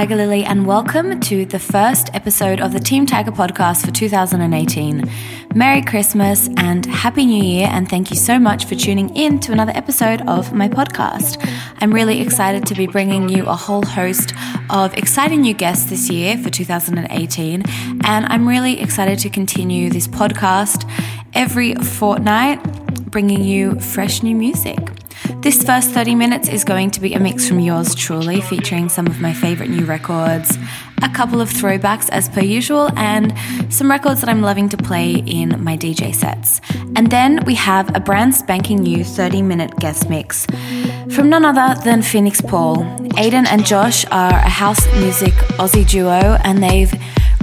Tigerlily, and welcome to the first episode of the Team Tiger podcast for 2018. Merry Christmas and Happy New Year, and thank you so much for tuning in to another episode of my podcast. I'm really excited to be bringing you a whole host of exciting new guests this year for 2018, and I'm really excited to continue this podcast every fortnight, bringing you fresh new music. This first 30 minutes is going to be a mix from yours truly, featuring some of my favorite new records, a couple of throwbacks as per usual, and some records that I'm loving to play in my DJ sets. And then we have a brand spanking new 30 minute guest mix from none other than Feenixpawl. Aiden and Josh are a house music Aussie duo, and they've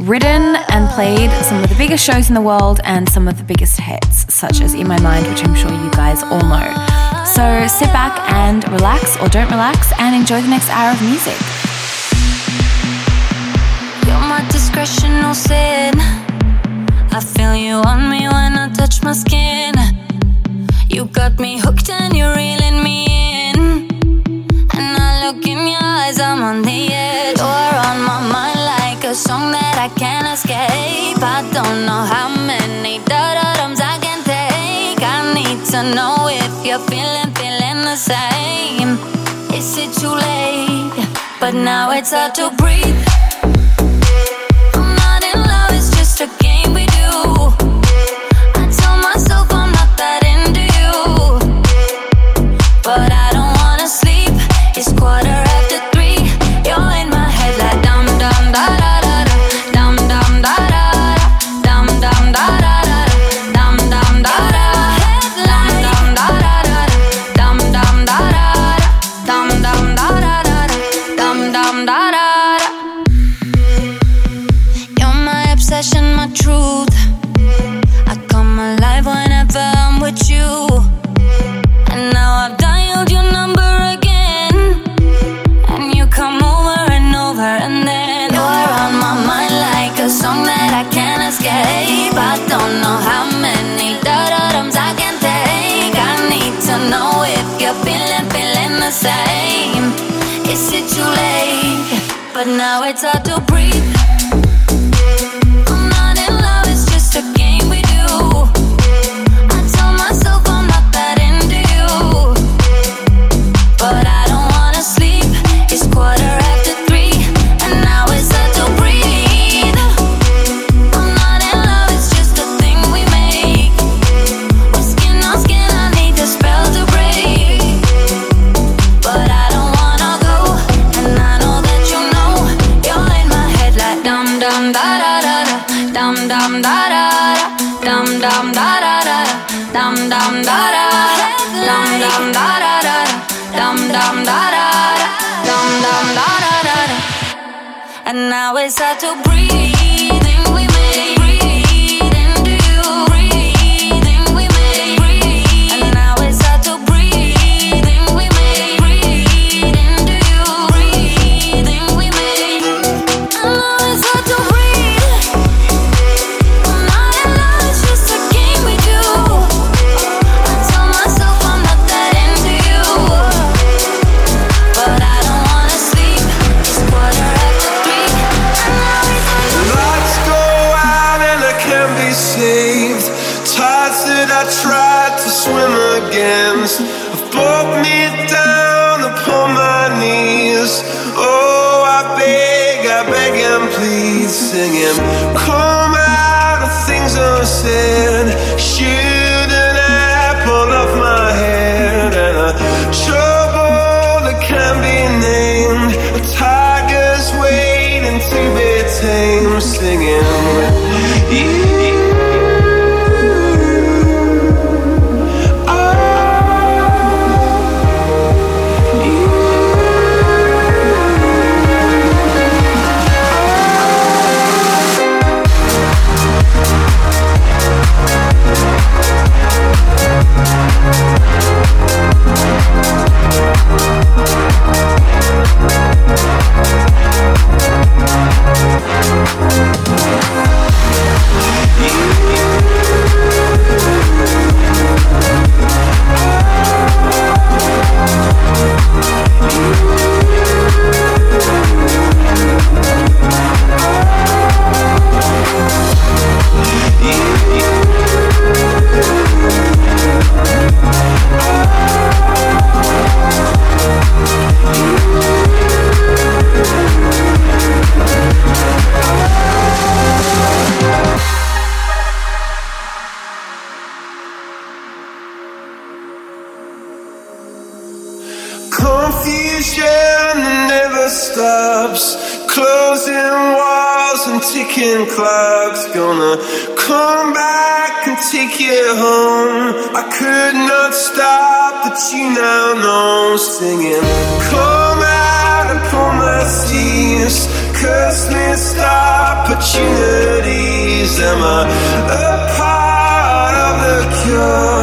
written and played some of the biggest shows in the world and some of the biggest hits, such as In My Mind, which I'm sure you guys all know. So sit back and relax, or don't relax, and enjoy the next hour of music. You're my discretion, sin. I feel you on me when I touch my skin. You got me hooked and you're reeling me in. And I look in your eyes, I'm on the edge. You're on my mind like a song that I can't escape. I don't know how many da-da-dums I to know if you're feeling, feeling the same. Is it too late? But now it's hard to breathe. ticking clock's gonna come back and take you home. I could not stop, but you now know. Singing, come out and pull my seas, Curse missed opportunities. Am I a part of the cure?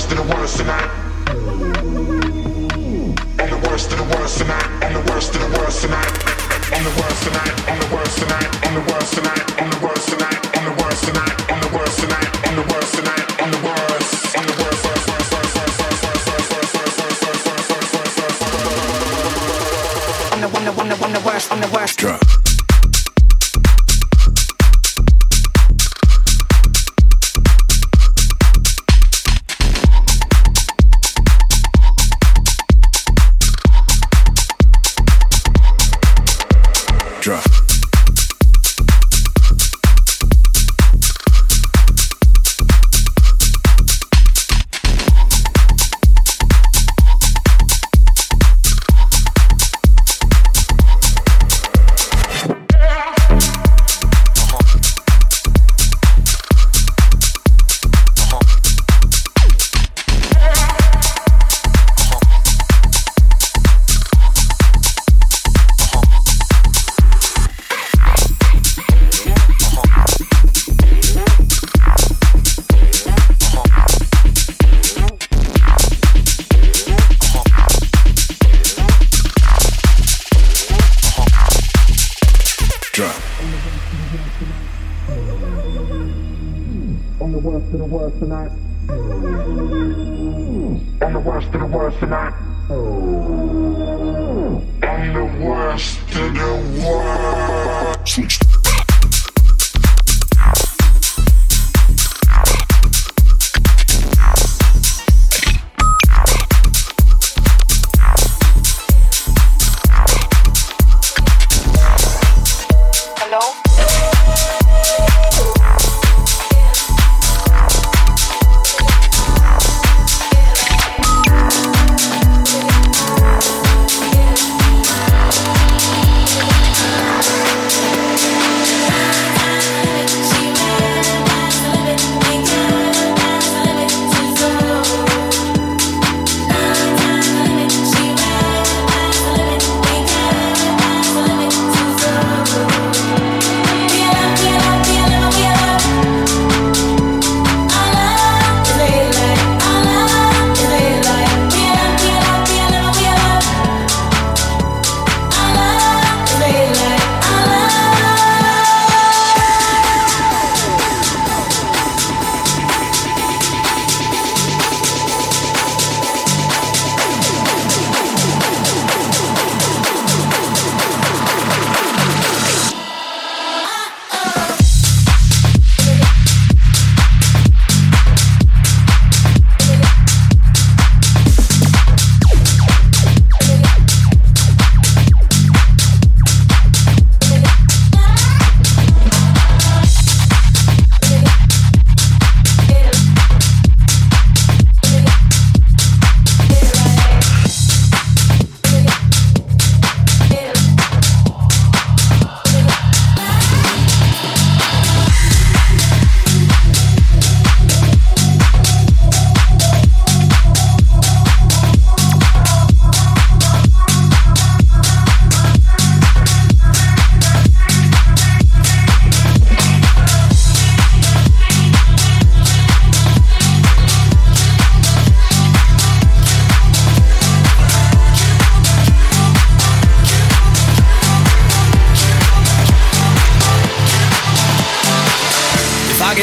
worst of the worst tonight. And the worst of the worst tonight. I'm the worst.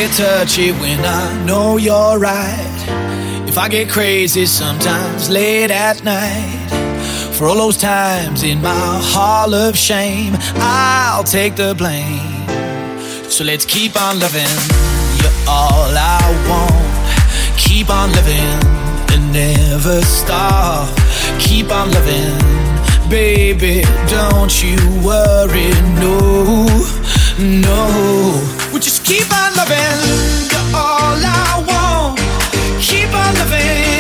get touchy when I know you're right. If I get crazy sometimes late at night, for all those times in my hall of shame, I'll take the blame. So let's keep on loving. You're all I want. Keep on living and never stop. Keep on loving. Baby, don't you worry. No, no. Just keep on loving. You're all I want. Keep on loving.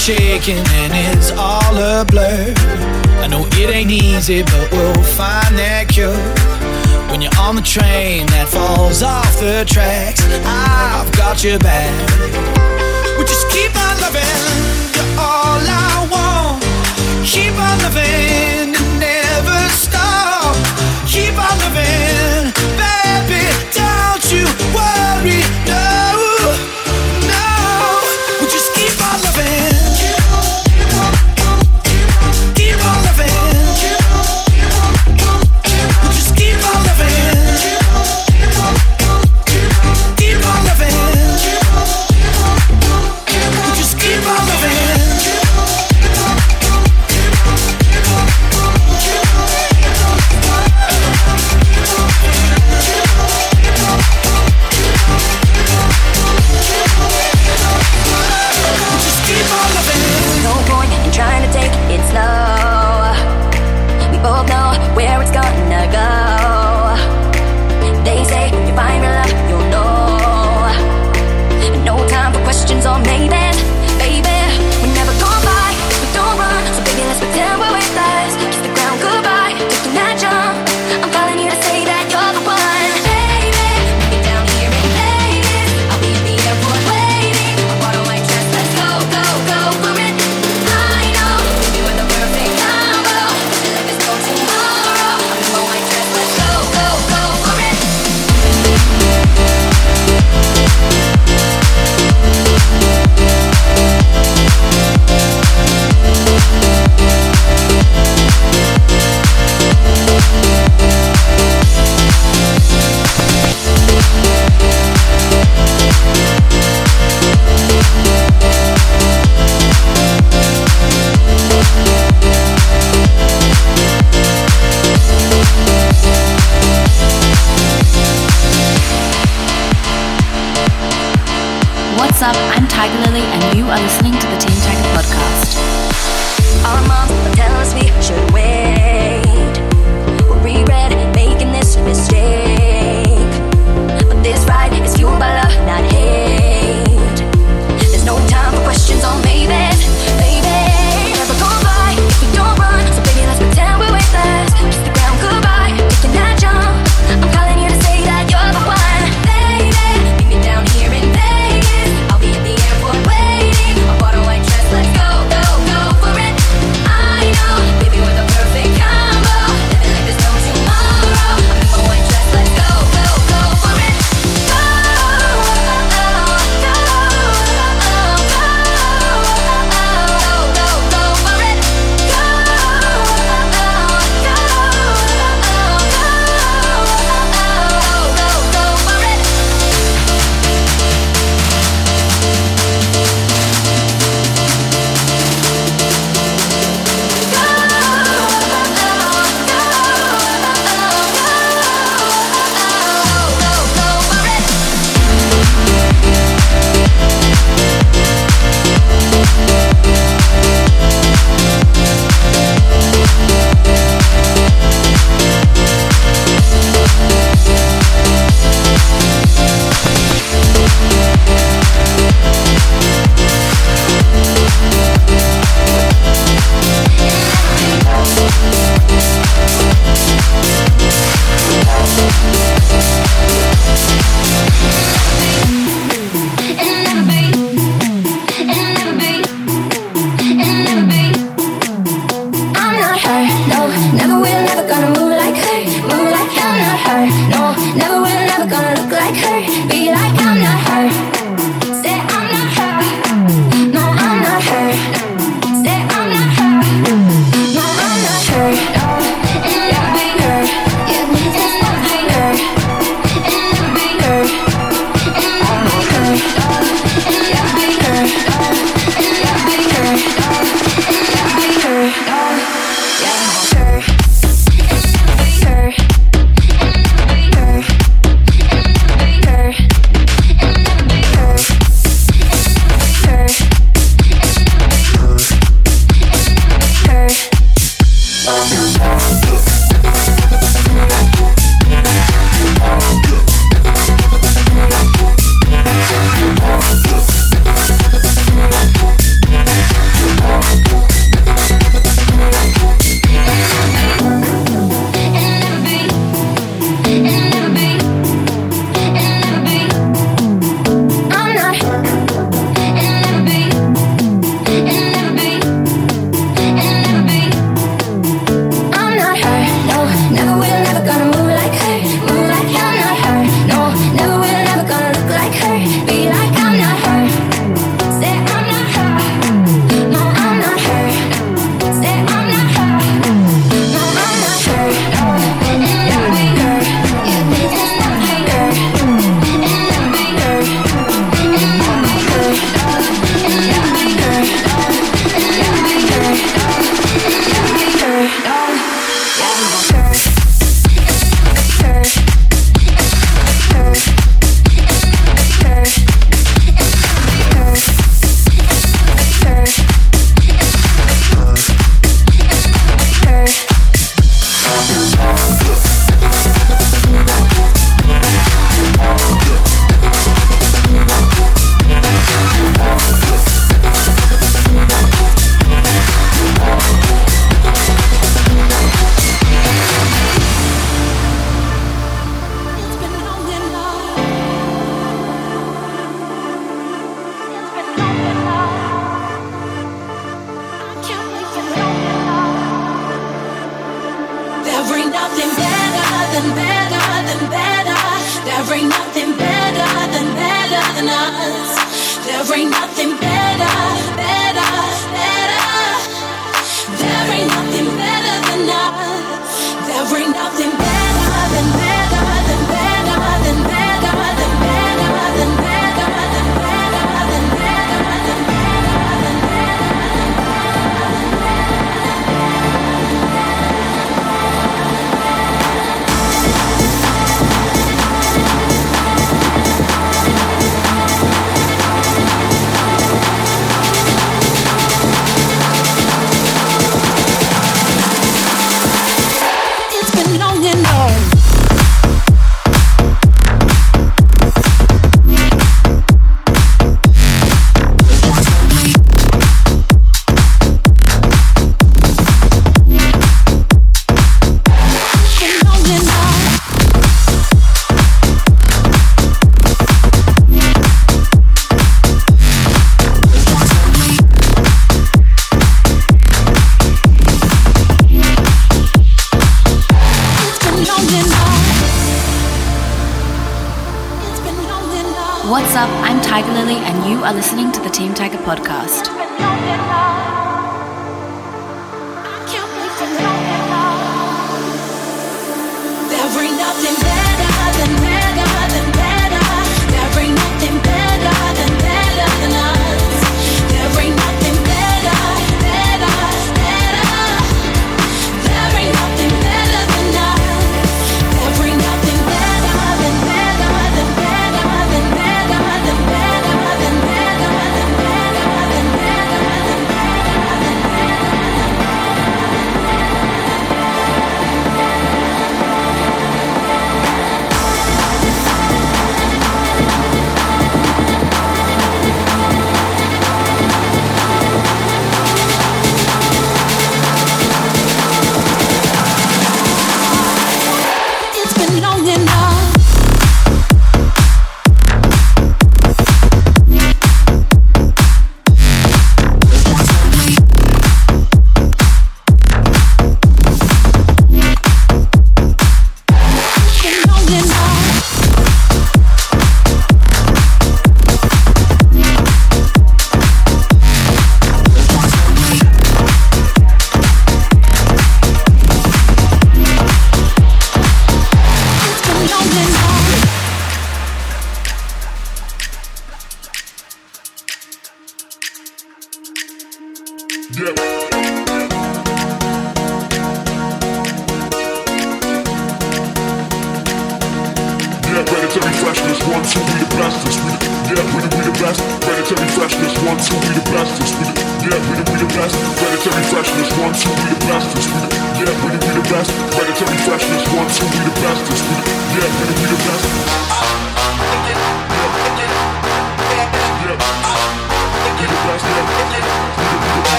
shaking and it's all a blur. I know it ain't easy, but we'll find that cure. When you're on the train that falls off the tracks, I've got your back. We just keep on loving, you're all I want. Keep on loving, and never stop. Keep on loving, baby, down.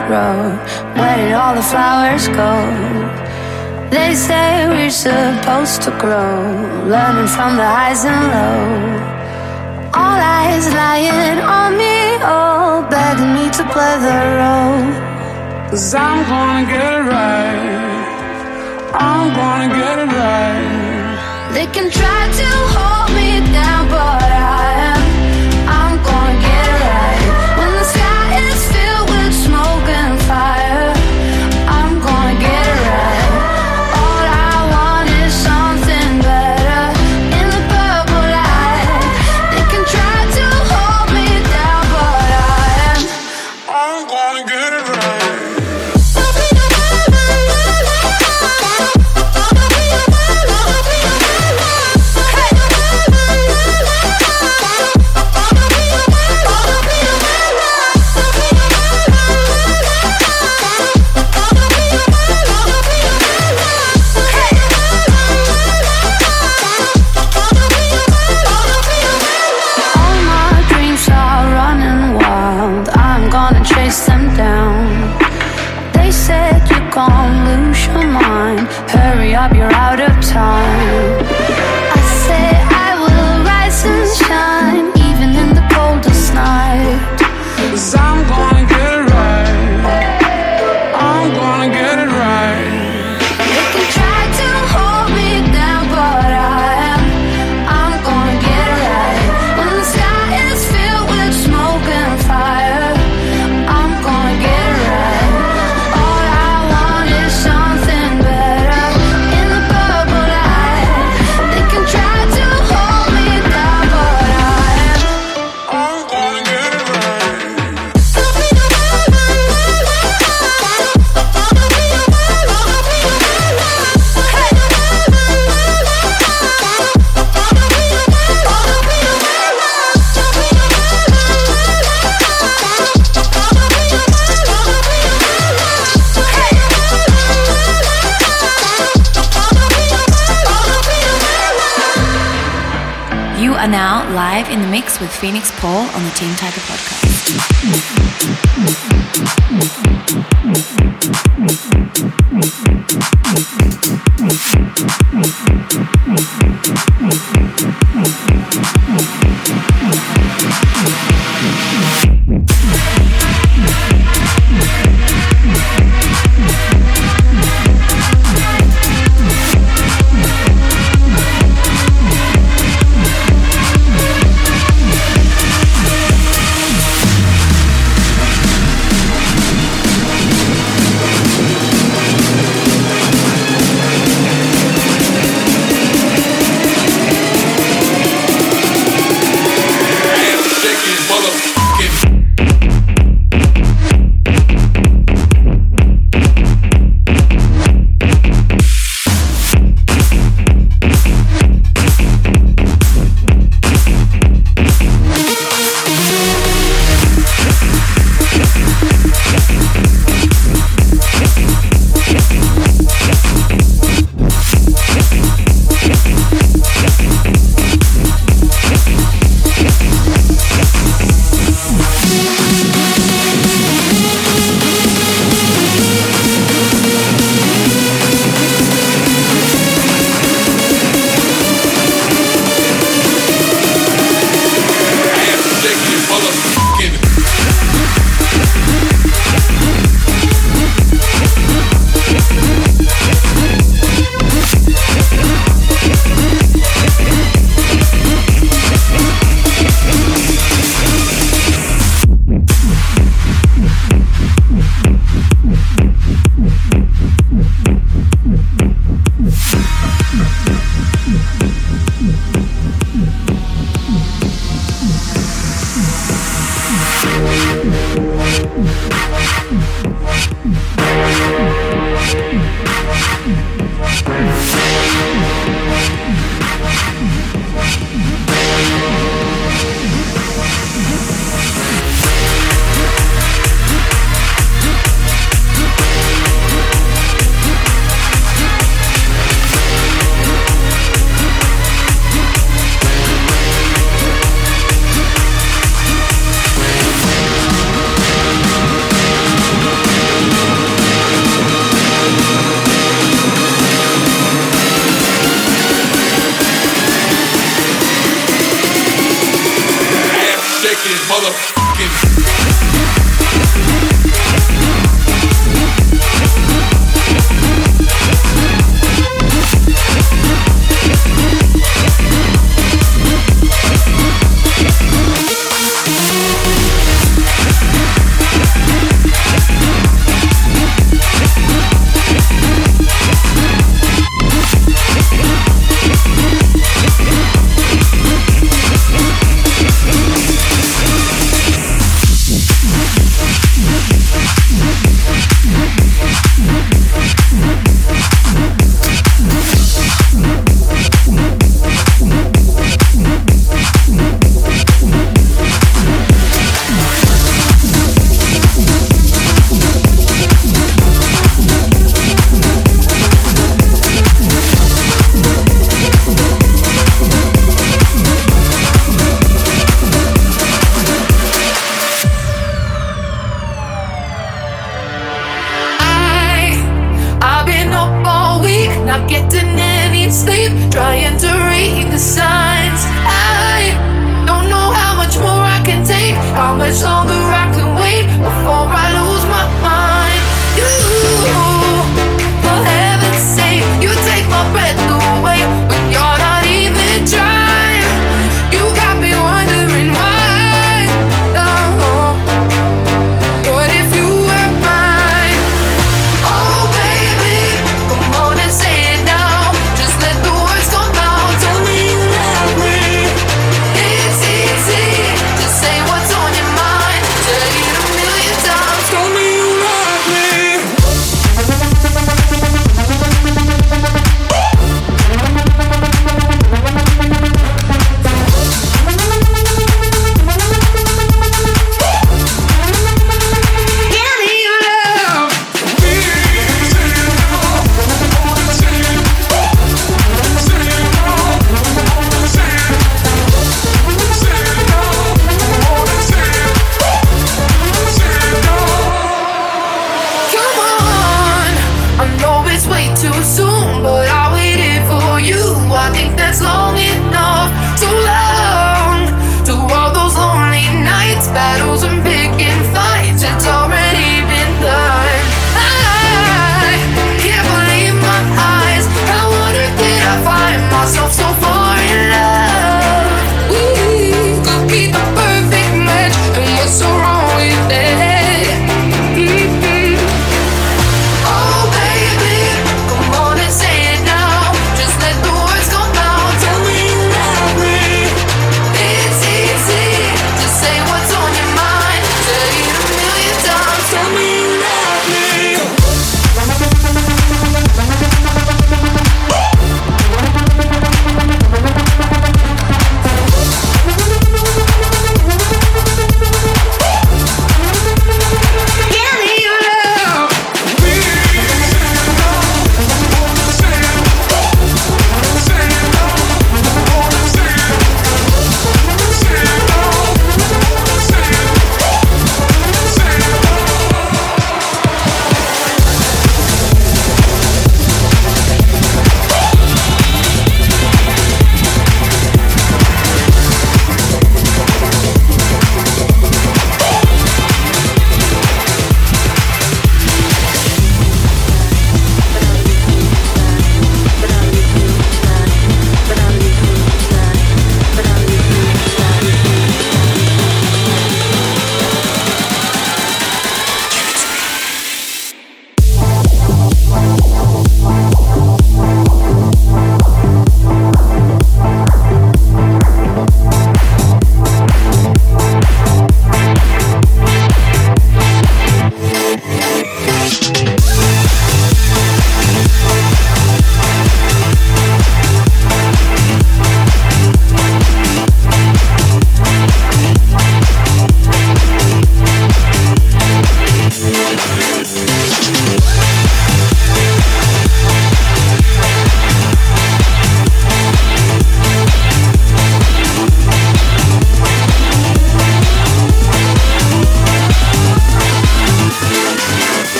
Where did all the flowers go? They say we're supposed to grow. Learning from the highs and lows. All eyes lying on me, all Begging me to play the role. Cause I'm gonna get it right. I'm gonna get it right. They can try to hold me down but Feenixpawl on the Team Tiger podcast.